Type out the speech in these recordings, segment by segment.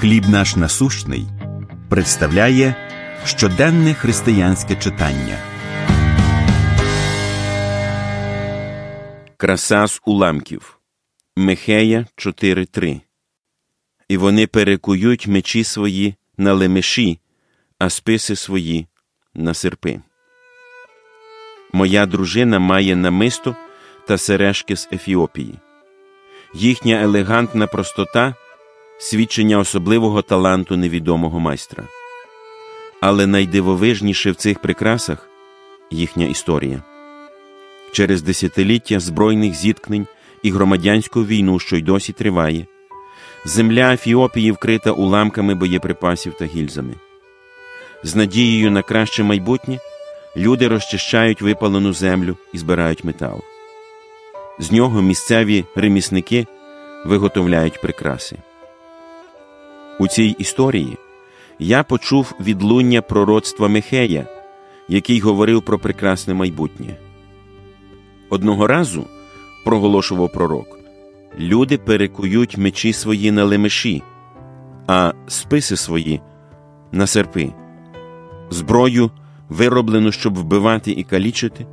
Хліб наш насущний представляє щоденне християнське читання. Краса з уламків. Михея 4.3 І вони перекують мечі свої на лемеші, а списи свої на серпи. Моя дружина має намисто та сережки з Ефіопії. Їхня елегантна простота свідчення особливого таланту невідомого майстра. Але найдивовижніше в цих прикрасах їхня історія. Через десятиліття збройних зіткнень і громадянську війну, що й досі триває, земля Ефіопії вкрита уламками боєприпасів та гільзами. З надією на краще майбутнє люди розчищають випалену землю і збирають метал. З нього місцеві ремісники виготовляють прикраси. У цій історії я почув відлуння пророцтва Михея, який говорив про прекрасне майбутнє. Одного разу, проголошував пророк, люди перекують мечі свої на лемеші, а списи свої на серпи. Зброю, вироблену, щоб вбивати і калічити,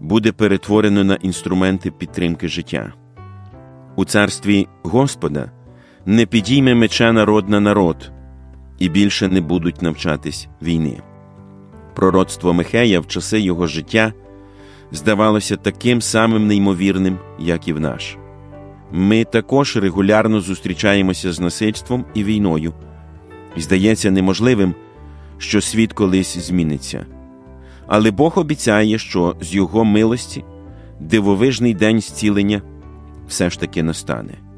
буде перетворено на інструменти підтримки життя. У царстві Господа не підійме меча народ на народ, і більше не будуть навчатись війни. Пророцтво Михея в часи його життя здавалося таким самим неймовірним, як і в наш. Ми також регулярно зустрічаємося з насильством і війною, і здається неможливим, що світ колись зміниться. Але Бог обіцяє, що з Його милості дивовижний день зцілення все ж таки настане.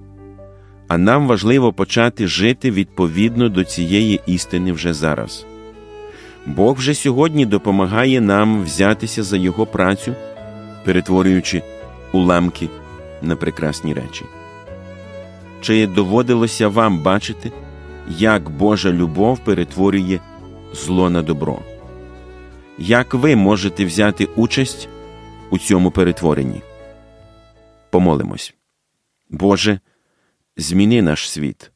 А нам важливо почати жити відповідно до цієї істини вже зараз. Бог вже сьогодні допомагає нам взятися за Його працю, перетворюючи уламки на прекрасні речі. Чи доводилося вам бачити, як Божа любов перетворює зло на добро? Як ви можете взяти участь у цьому перетворенні? Помолимось. Боже зміни наш світ.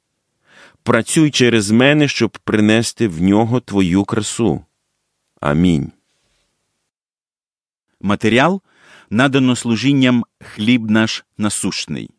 Працюй через мене, щоб принести в нього Твою красу. Амінь. Матеріал надано служінням хліб наш насущний.